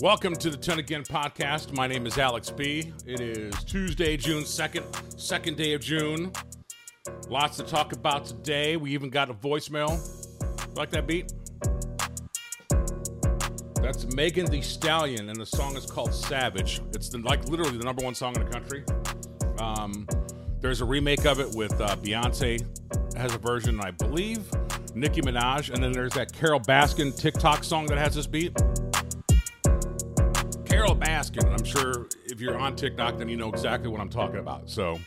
Welcome to the Ten Again podcast. My name is Alex B. It is Tuesday, June 2nd, second day of June. Lots to talk about today. We even got a voicemail. Like that beat? That's Megan Thee Stallion, and the song is called Savage. It's the, like literally the number one song in the country. Um, there's a remake of it with uh, Beyonce has a version, I believe, Nicki Minaj, and then there's that Carole Baskin TikTok song that has this beat. Carole Baskin, I'm sure if you're on TikTok, then you know exactly what I'm talking about. So,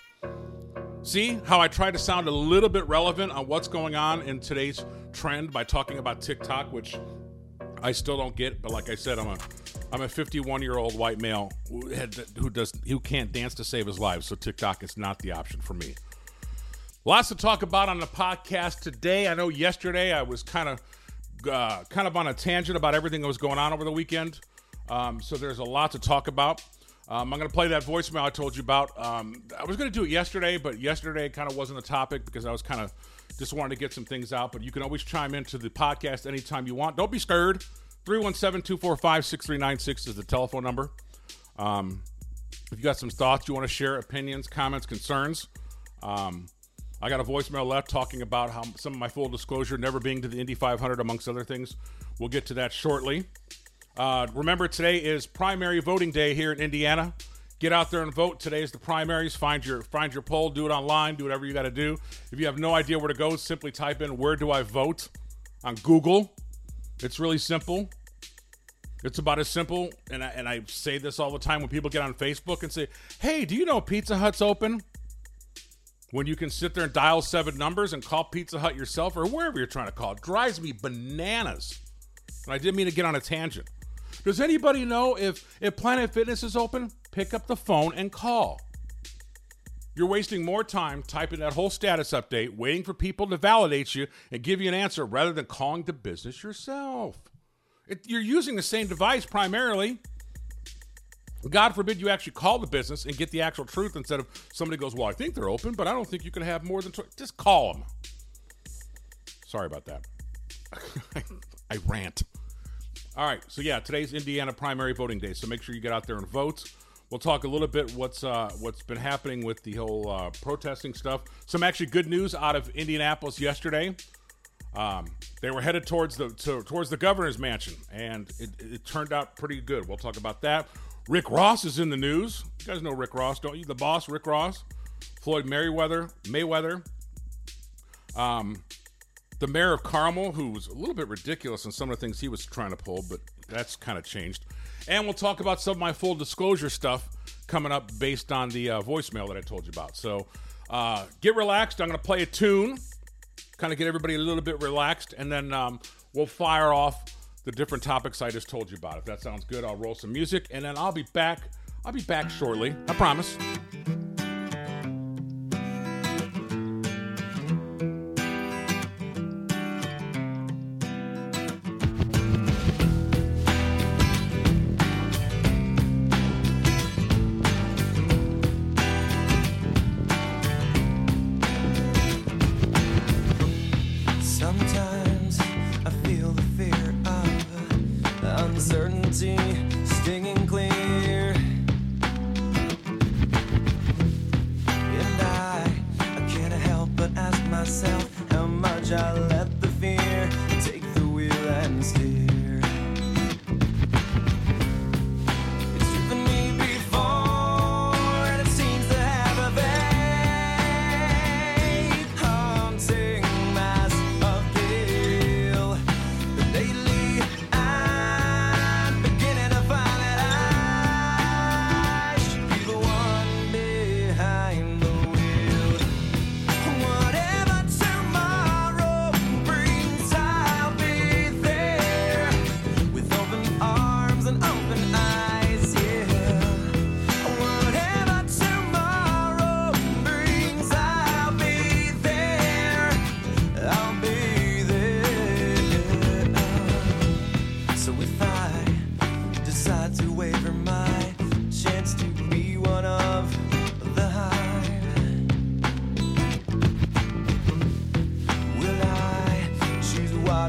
see how I try to sound a little bit relevant on what's going on in today's trend by talking about TikTok, which I still don't get. But like I said, I'm a I'm a 51 year old white male who, who does who can't dance to save his life. So TikTok is not the option for me. Lots to talk about on the podcast today. I know yesterday I was kind of uh, kind of on a tangent about everything that was going on over the weekend. Um, so there's a lot to talk about. Um, I'm going to play that voicemail I told you about. Um, I was going to do it yesterday, but yesterday kind of wasn't a topic because I was kind of just wanted to get some things out. But you can always chime into the podcast anytime you want. Don't be scared. 317 245 6396 is the telephone number. Um, if you got some thoughts you want to share, opinions, comments, concerns, um, I got a voicemail left talking about how some of my full disclosure never being to the Indy 500, amongst other things. We'll get to that shortly. Uh, remember, today is primary voting day here in Indiana. Get out there and vote. Today is the primaries. Find your find your poll. Do it online. Do whatever you got to do. If you have no idea where to go, simply type in "Where do I vote?" on Google. It's really simple. It's about as simple, and I, and I say this all the time when people get on Facebook and say, "Hey, do you know Pizza Hut's open?" When you can sit there and dial seven numbers and call Pizza Hut yourself or wherever you're trying to call, it drives me bananas. And I didn't mean to get on a tangent. Does anybody know if if Planet Fitness is open? Pick up the phone and call. You're wasting more time typing that whole status update, waiting for people to validate you and give you an answer rather than calling the business yourself. It, you're using the same device primarily. God forbid you actually call the business and get the actual truth instead of somebody goes, Well, I think they're open, but I don't think you can have more than 20. Just call them. Sorry about that. I rant. All right, so yeah, today's Indiana primary voting day, so make sure you get out there and vote. We'll talk a little bit what's uh, what's been happening with the whole uh, protesting stuff. Some actually good news out of Indianapolis yesterday. Um, they were headed towards the to, towards the governor's mansion, and it, it, turned out pretty good. We'll talk about that. Rick Ross is in the news. You guys know Rick Ross, don't you? The boss, Rick Ross, Floyd Merriweather, Mayweather. Um, the mayor of Carmel, who was a little bit ridiculous in some of the things he was trying to pull, but that's kind of changed. And we'll talk about some of my full disclosure stuff coming up based on the uh, voicemail that I told you about. So uh, get relaxed. I'm going to play a tune, kind of get everybody a little bit relaxed, and then um, we'll fire off the different topics I just told you about. If that sounds good, I'll roll some music, and then I'll be back. I'll be back shortly. I promise.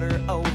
Water over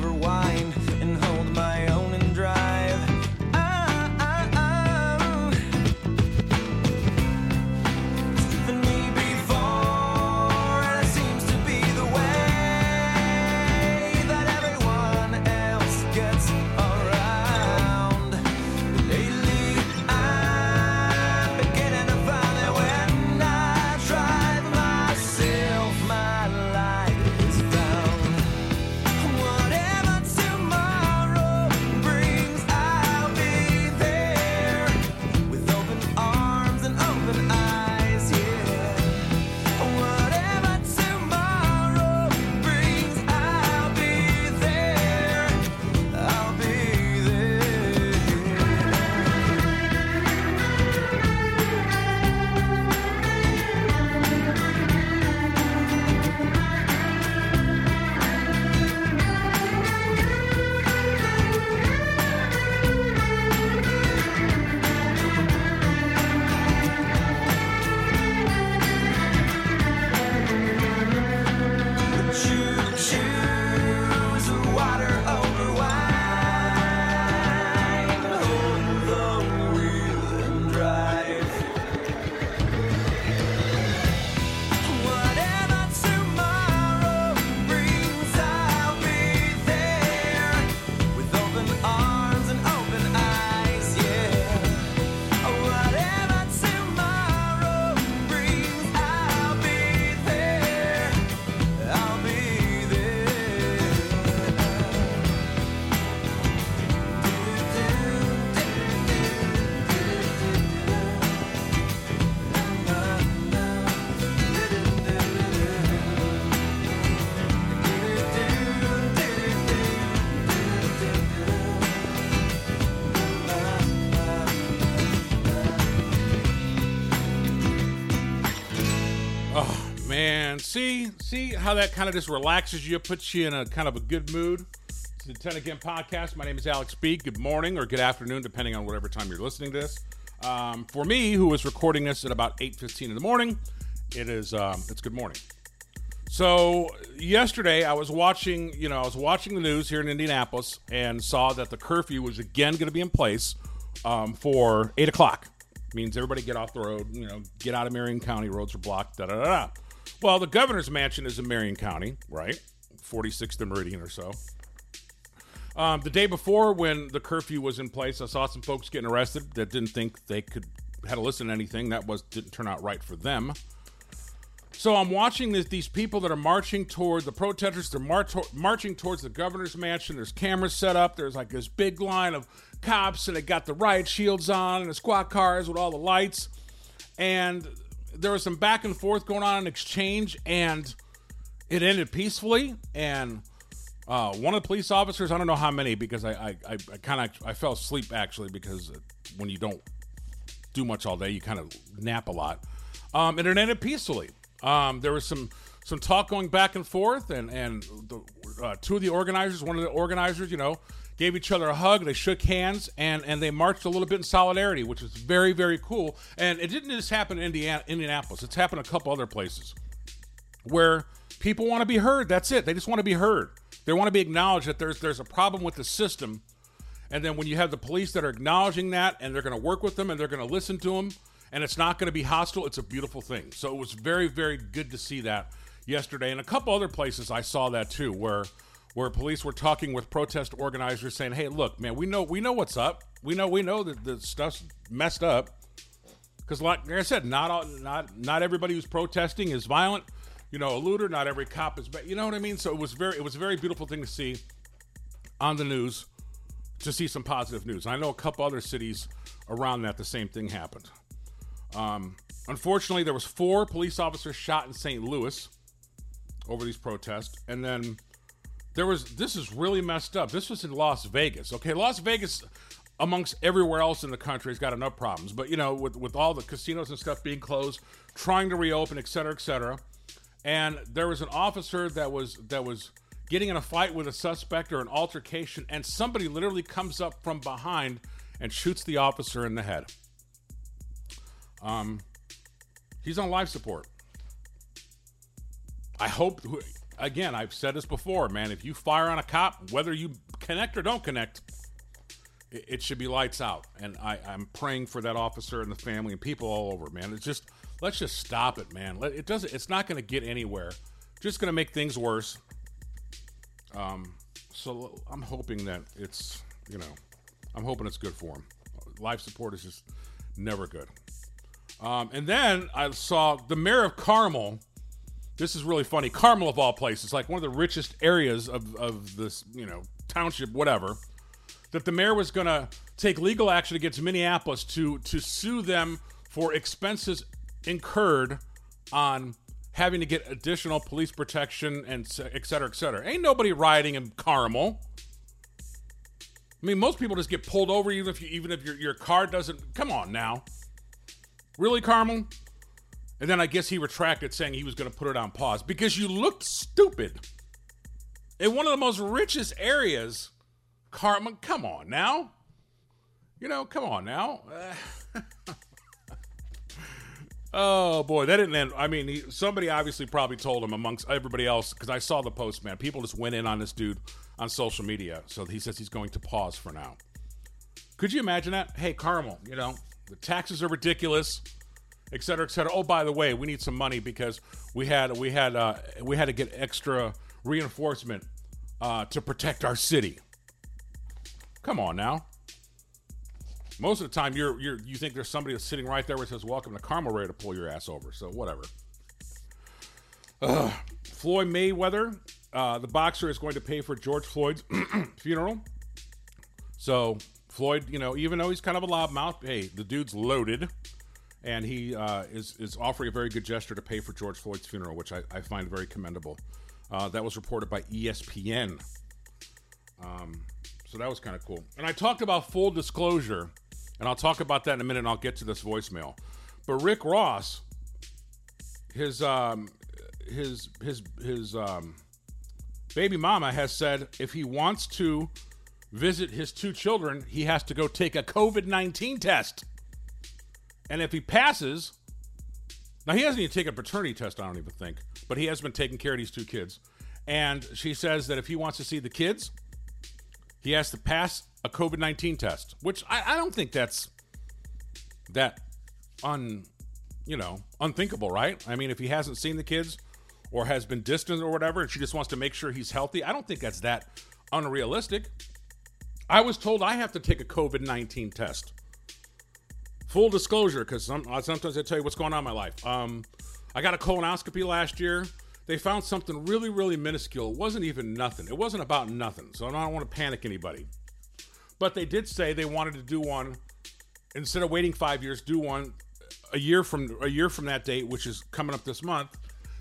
see, see how that kind of just relaxes you, puts you in a kind of a good mood. It's the 10 Again podcast. My name is Alex B. Good morning or good afternoon, depending on whatever time you're listening to this. Um, for me, who is recording this at about 8:15 in the morning, it is um, it's good morning. So yesterday, I was watching, you know, I was watching the news here in Indianapolis and saw that the curfew was again going to be in place um, for eight o'clock. Means everybody get off the road, you know, get out of Marion County. Roads are blocked. Da da da. da. Well, the governor's mansion is in Marion County, right? 46th and Meridian or so. Um, the day before, when the curfew was in place, I saw some folks getting arrested that didn't think they could had to listen to anything. That was didn't turn out right for them. So I'm watching this, these people that are marching toward the protesters. They're mar- marching towards the governor's mansion. There's cameras set up. There's like this big line of cops, and they got the riot shields on and the squad cars with all the lights. And there was some back and forth going on in exchange, and it ended peacefully. And uh, one of the police officers, I don't know how many, because I I, I, kind of I fell asleep actually because when you don't do much all day, you kind of nap a lot. Um, and it ended peacefully. Um, there was some some talk going back and forth, and and the, uh, two of the organizers, one of the organizers, you know, gave each other a hug. They shook hands, and and they marched a little bit in solidarity, which was very very cool. And it didn't just happen in Indiana, Indianapolis; it's happened a couple other places where people want to be heard. That's it. They just want to be heard. They want to be acknowledged that there's there's a problem with the system. And then when you have the police that are acknowledging that, and they're going to work with them, and they're going to listen to them and it's not going to be hostile. It's a beautiful thing. So it was very, very good to see that yesterday. And a couple other places I saw that too, where where police were talking with protest organizers, saying, "Hey, look, man, we know we know what's up. We know we know that the stuff's messed up." Because, like, like I said, not all, not not everybody who's protesting is violent. You know, a looter. Not every cop is. But you know what I mean? So it was very it was a very beautiful thing to see on the news to see some positive news. I know a couple other cities around that the same thing happened. Um, unfortunately, there was four police officers shot in St. Louis over these protests, and then there was this is really messed up. This was in Las Vegas. Okay, Las Vegas, amongst everywhere else in the country, has got enough problems. But you know, with with all the casinos and stuff being closed, trying to reopen, et cetera, et cetera, and there was an officer that was that was getting in a fight with a suspect or an altercation, and somebody literally comes up from behind and shoots the officer in the head. Um, he's on life support. I hope, again, I've said this before, man. If you fire on a cop, whether you connect or don't connect, it, it should be lights out. And I, I'm praying for that officer and the family and people all over, man. It's just let's just stop it, man. Let, it doesn't. It's not going to get anywhere. Just going to make things worse. Um, so I'm hoping that it's you know, I'm hoping it's good for him. Life support is just never good. Um, and then I saw the mayor of Carmel. This is really funny. Carmel, of all places, like one of the richest areas of, of this, you know, township, whatever. That the mayor was going to take legal action against Minneapolis to to sue them for expenses incurred on having to get additional police protection and et cetera, et cetera. Ain't nobody rioting in Carmel. I mean, most people just get pulled over even if you, even if your, your car doesn't. Come on now. Really, Carmel? And then I guess he retracted saying he was going to put it on pause because you looked stupid. In one of the most richest areas, Carmel, come on now. You know, come on now. oh boy, that didn't end. I mean, he, somebody obviously probably told him amongst everybody else because I saw the post, man. People just went in on this dude on social media. So he says he's going to pause for now. Could you imagine that? Hey, Carmel, you know, the taxes are ridiculous, et cetera, et cetera. Oh, by the way, we need some money because we had we had uh, we had to get extra reinforcement uh, to protect our city. Come on now. Most of the time, you're you're you think there's somebody that's sitting right there where says "Welcome to Carmel," ready to pull your ass over. So whatever. Uh, Floyd Mayweather, uh, the boxer, is going to pay for George Floyd's funeral. So Floyd, you know, even though he's kind of a loudmouth, hey, the dude's loaded, and he uh, is is offering a very good gesture to pay for George Floyd's funeral, which I, I find very commendable. Uh, that was reported by ESPN. Um, so that was kind of cool. And I talked about full disclosure, and I'll talk about that in a minute. and I'll get to this voicemail. But Rick Ross, his um, his his his um, baby mama has said if he wants to visit his two children, he has to go take a COVID nineteen test, and if he passes, now he hasn't even taken a paternity test. I don't even think, but he has been taking care of these two kids, and she says that if he wants to see the kids, he has to pass a COVID nineteen test, which I, I don't think that's that un you know unthinkable, right? I mean, if he hasn't seen the kids or has been distant or whatever, and she just wants to make sure he's healthy, I don't think that's that unrealistic. I was told I have to take a COVID nineteen test. Full disclosure, because some, sometimes I tell you what's going on in my life. Um, I got a colonoscopy last year. They found something really, really minuscule. It wasn't even nothing. It wasn't about nothing. So I don't want to panic anybody. But they did say they wanted to do one instead of waiting five years, do one a year from a year from that date, which is coming up this month,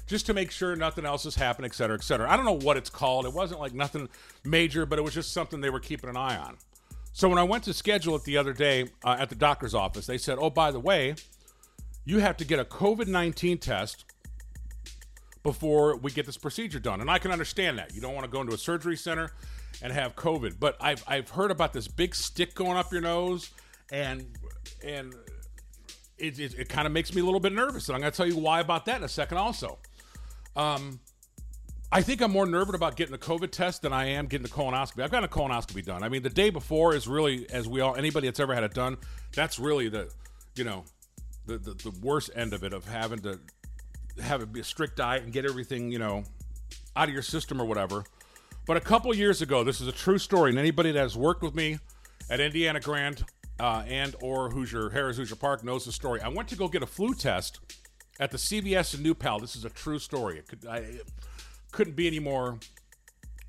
just to make sure nothing else has happened, et cetera, et cetera. I don't know what it's called. It wasn't like nothing major, but it was just something they were keeping an eye on. So when I went to schedule it the other day uh, at the doctor's office, they said, "Oh, by the way, you have to get a COVID nineteen test." Before we get this procedure done. And I can understand that. You don't want to go into a surgery center and have COVID. But I've, I've heard about this big stick going up your nose and and it, it, it kind of makes me a little bit nervous. And I'm going to tell you why about that in a second also. Um, I think I'm more nervous about getting a COVID test than I am getting a colonoscopy. I've gotten a colonoscopy done. I mean, the day before is really, as we all, anybody that's ever had it done, that's really the, you know, the, the, the worst end of it of having to have it be a strict diet and get everything, you know, out of your system or whatever. But a couple years ago, this is a true story, and anybody that has worked with me at Indiana Grand uh, and or Hoosier Harrah's Hoosier Park knows the story. I went to go get a flu test at the CVS in New Pal. This is a true story. It, could, I, couldn't be any more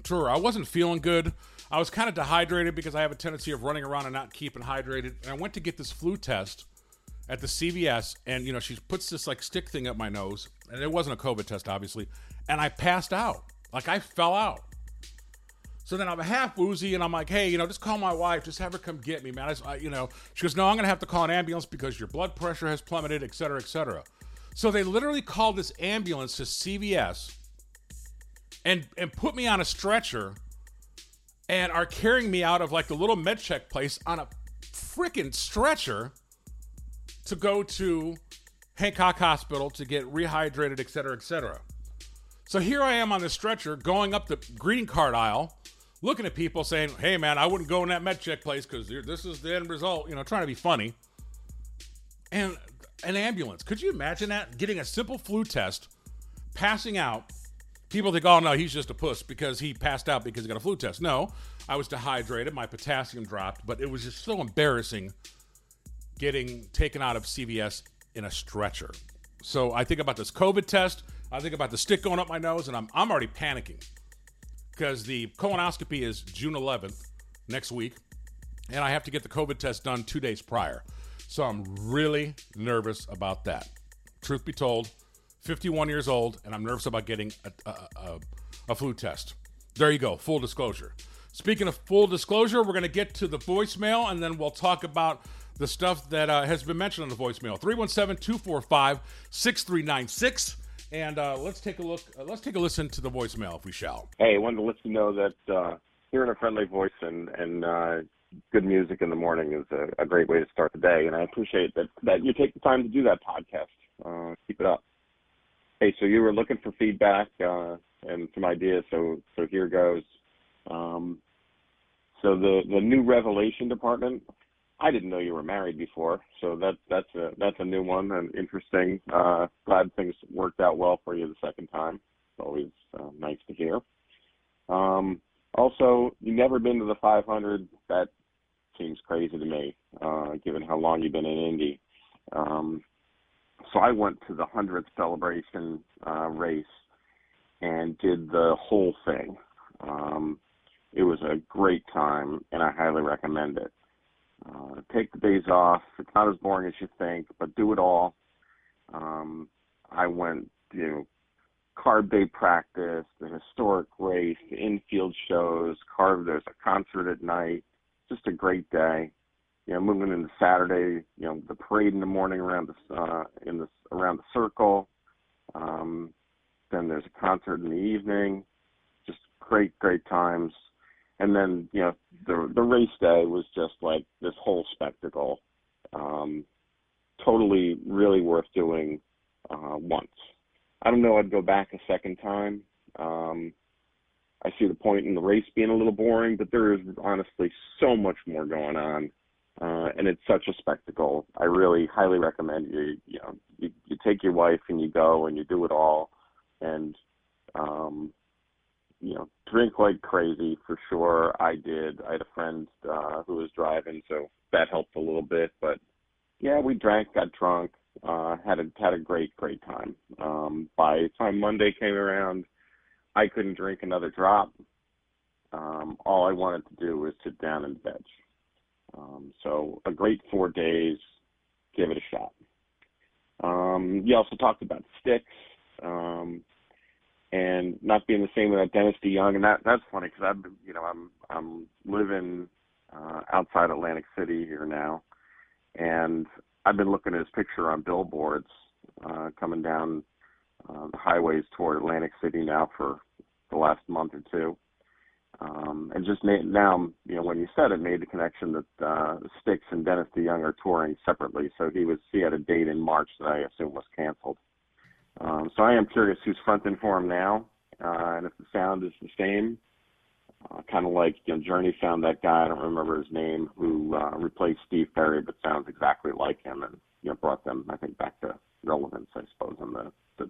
truer. I wasn't feeling good. I was kind of dehydrated because I have a tendency of running around and not keeping hydrated. And I went to get this flu test at the CVS, and you know she puts this like stick thing up my nose, and it wasn't a COVID test, obviously, and I passed out. Like I fell out. So then I'm half woozy, and I'm like, hey, you know, just call my wife, just have her come get me, man. I, you know, she goes, no, I'm gonna have to call an ambulance because your blood pressure has plummeted, et cetera, et cetera. So they literally called this ambulance to CVS and and put me on a stretcher and are carrying me out of like the little med check place on a freaking stretcher to go to Hancock Hospital to get rehydrated, et cetera, et cetera. So here I am on the stretcher going up the greeting card aisle looking at people saying, "Hey, man, I wouldn't go in that med check place because this is the end result." You know, trying to be funny. And an ambulance. Could you imagine that? Getting a simple flu test, passing out. People think, "Oh no, he's just a puss because he passed out because he got a flu test." No, I was dehydrated. My potassium dropped, but it was just so embarrassing getting taken out of CVS in a stretcher. So I think about this COVID test. I think about the stick going up my nose, and I'm I'm already panicking because the colonoscopy is June 11th next week, and I have to get the COVID test done two days prior. So I'm really nervous about that. Truth be told, 51 years old, and I'm nervous about getting a, a, a, a flu test. There you go, full disclosure. Speaking of full disclosure, we're going to get to the voicemail, and then we'll talk about the stuff that uh, has been mentioned on the voicemail. 317 245 6396. And uh, let's take a look. Uh, let's take a listen to the voicemail, if we shall. Hey, I wanted to let you know that uh, hearing a friendly voice and and uh, good music in the morning is a, a, great way to start the day. And I appreciate that that you take the time to do that podcast. Uh, keep it up. Hey, so you were looking for feedback uh, and some ideas. So so here goes. Um, so the the new Revelation department I didn't know you were married before, so that that's a that's a new one and interesting. Uh, glad things worked out well for you the second time. It's always uh, nice to hear. Um, also, you've never been to the 500. That seems crazy to me, uh, given how long you've been in Indy. Um, so I went to the 100th celebration uh, race and did the whole thing. Um, it was a great time, and I highly recommend it. Uh, take the days off. It's not as boring as you think, but do it all. Um, I went, you know, carb day practice, the historic race, the infield shows, carb. There's a concert at night. Just a great day. You know, moving into Saturday. You know, the parade in the morning around the uh, in the around the circle. Um, Then there's a concert in the evening. Just great, great times. And then you know the the race day was just like this whole spectacle. Um, totally, really worth doing uh, once. I don't know. I'd go back a second time. Um, I see the point in the race being a little boring, but there is honestly so much more going on, uh, and it's such a spectacle. I really highly recommend you. You know, you, you take your wife and you go and you do it all, and um, you know, drink like crazy for sure. I did. I had a friend uh, who was driving, so that helped a little bit. But yeah, we drank, got drunk, uh, had a had a great great time. Um, by the time Monday came around, I couldn't drink another drop. Um, all I wanted to do was sit down and veg. Um, so a great four days. Give it a shot. Um, you also talked about Styx um, and not being the same without Dennis DeYoung, and that that's funny because I've you know I'm I'm living uh, outside Atlantic City here now, and I've been looking at his picture on billboards uh, coming down uh, the highways toward Atlantic City now for the last month or two. Um, and just na- now, you know, when you said it, made the connection that uh, Styx and Dennis DeYoung are touring separately. So he was he had a date in March that I assume was canceled. Um, so I am curious who's fronting for him now, uh, and if the sound is the same. Uh, kind of like you know, Journey found that guy. I don't remember his name who uh, replaced Steve Perry, but sounds exactly like him, and you know, brought them I think back to relevance, I suppose, in the, the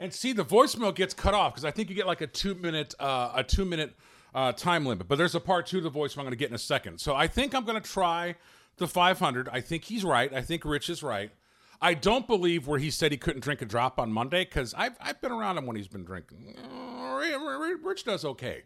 and see, the voicemail gets cut off because I think you get like a two minute uh, a two minute uh, time limit. But there's a part two of the voicemail I'm going to get in a second. So I think I'm going to try the 500. I think he's right. I think Rich is right. I don't believe where he said he couldn't drink a drop on Monday because I've I've been around him when he's been drinking. Rich does okay.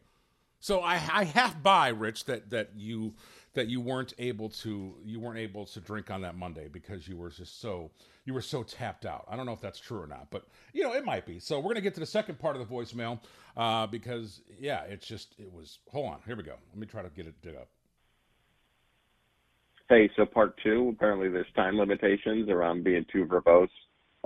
So I, I half buy Rich that that you that you weren't able to you weren't able to drink on that Monday because you were just so you were so tapped out. I don't know if that's true or not, but you know it might be. So we're gonna get to the second part of the voicemail uh, because yeah, it's just it was. Hold on, here we go. Let me try to get it dig up. Hey, so part two. Apparently, there's time limitations around being too verbose.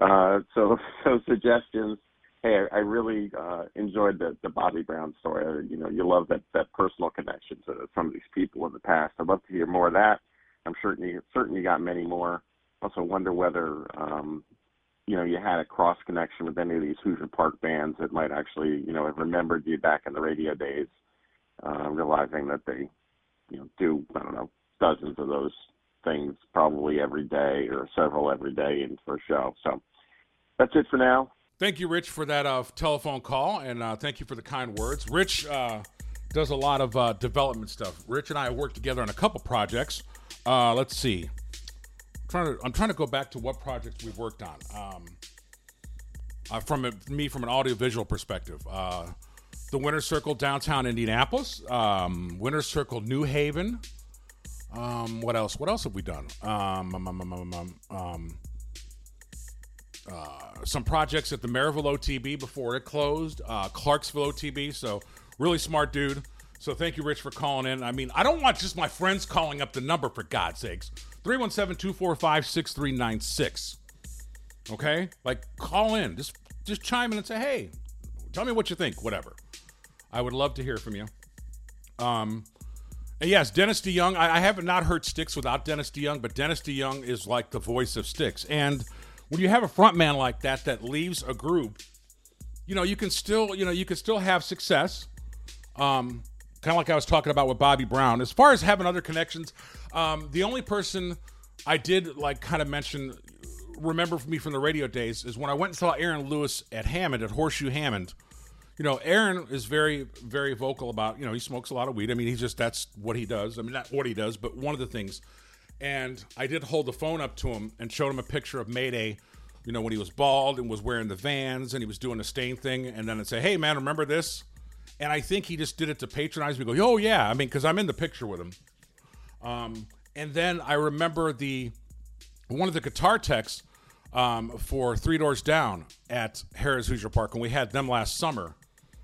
Uh, so so suggestions hey, I, I really uh, enjoyed the the Bobby Brown story. You know, you love that that personal connection to some of these people in the past. I'd love to hear more of that. I'm certain you certain you got many more. Also, wonder whether um, you know you had a cross connection with any of these Hoosier Park bands that might actually you know have remembered you back in the radio days, uh, realizing that they you know do I don't know dozens of those things probably every day or several every day in for a show. So that's it for now. Thank you, Rich, for that uh, telephone call, and uh, thank you for the kind words. Rich uh, does a lot of uh, development stuff. Rich and I have worked together on a couple projects. Uh, let's see. I'm trying, to, I'm trying to go back to what projects we've worked on. Um, uh, from a, me, from an audiovisual perspective, the Winner's Circle downtown Indianapolis, um, Winner's Circle New Haven. Um, what else? What else have we done? Um, um, um uh, some projects at the Merrillville OTB before it closed, uh, Clarksville OTB. So, really smart dude. So, thank you, Rich, for calling in. I mean, I don't want just my friends calling up the number, for God's sakes. 317 245 6396. Okay? Like, call in. Just, just chime in and say, hey, tell me what you think, whatever. I would love to hear from you. Um, and yes, Dennis DeYoung. I, I have not heard Styx without Dennis DeYoung, but Dennis DeYoung is like the voice of Styx. And when you have a front man like that that leaves a group, you know, you can still, you know, you can still have success. Um, kind of like I was talking about with Bobby Brown. As far as having other connections, um, the only person I did like kind of mention, remember for me from the radio days, is when I went and saw Aaron Lewis at Hammond at Horseshoe Hammond. You know, Aaron is very, very vocal about. You know, he smokes a lot of weed. I mean, he's just that's what he does. I mean, not what he does, but one of the things and I did hold the phone up to him and showed him a picture of Mayday, you know, when he was bald and was wearing the vans and he was doing the Staind thing. And then I'd say, hey, man, remember this? And I think he just did it to patronize me. Go, oh, yeah. I mean, because I'm in the picture with him. Um, and then I remember the one of the guitar techs um, for Three Doors Down at Harrah's Hoosier Park, and we had them last summer.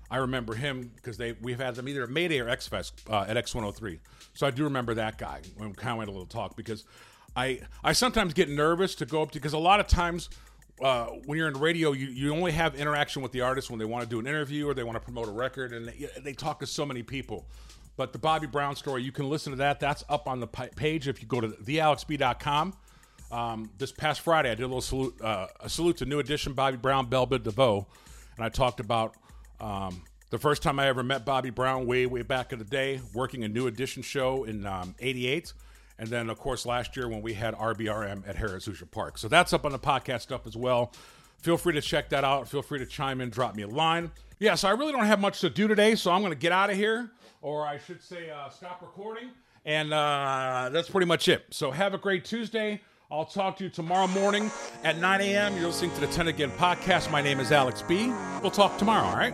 I remember him because they we've had them either at Mayday or X Fest uh, at X103. So I do remember that guy when we kind of went a little talk because I I sometimes get nervous to go up to because a lot of times uh, when you're in radio, you, you only have interaction with the artist when they want to do an interview or they want to promote a record, and they, they talk to so many people. But the Bobby Brown story, you can listen to that. That's up on the page if you go to thealexb.com. Um, this past Friday, I did a little salute, uh, a salute to New Edition, Bobby Brown, Bell Biv DeVoe, and I talked about um, the first time I ever met Bobby Brown, way way back in the day, working a New Edition show in '88, um, and then of course last year when we had RBRM at Harrah's Hoosier Park. So that's up on the podcast stuff as well. Feel free to check that out. Feel free to chime in, drop me a line. Yeah, so I really don't have much to do today, so I'm going to get out of here, or I should say, uh, stop recording. And uh, that's pretty much it. So have a great Tuesday. I'll talk to you tomorrow morning at 9 a.m. You're listening to the 10 Again podcast. My name is Alex B. We'll talk tomorrow, all right?